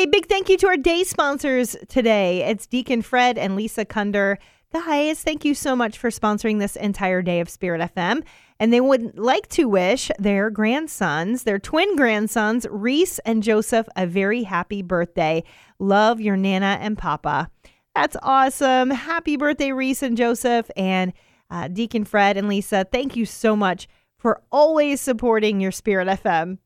Hey, big thank you to our day sponsors today. It's Deacon Fred and Lisa Kunder. The highest, thank you so much for sponsoring this entire day of Spirit FM. And they would like to wish their grandsons, their twin grandsons, Reese and Joseph, a very happy birthday. Love your Nana and Papa. That's awesome. Happy birthday, Reese and Joseph. And uh, Deacon Fred and Lisa, thank you so much for always supporting your Spirit FM.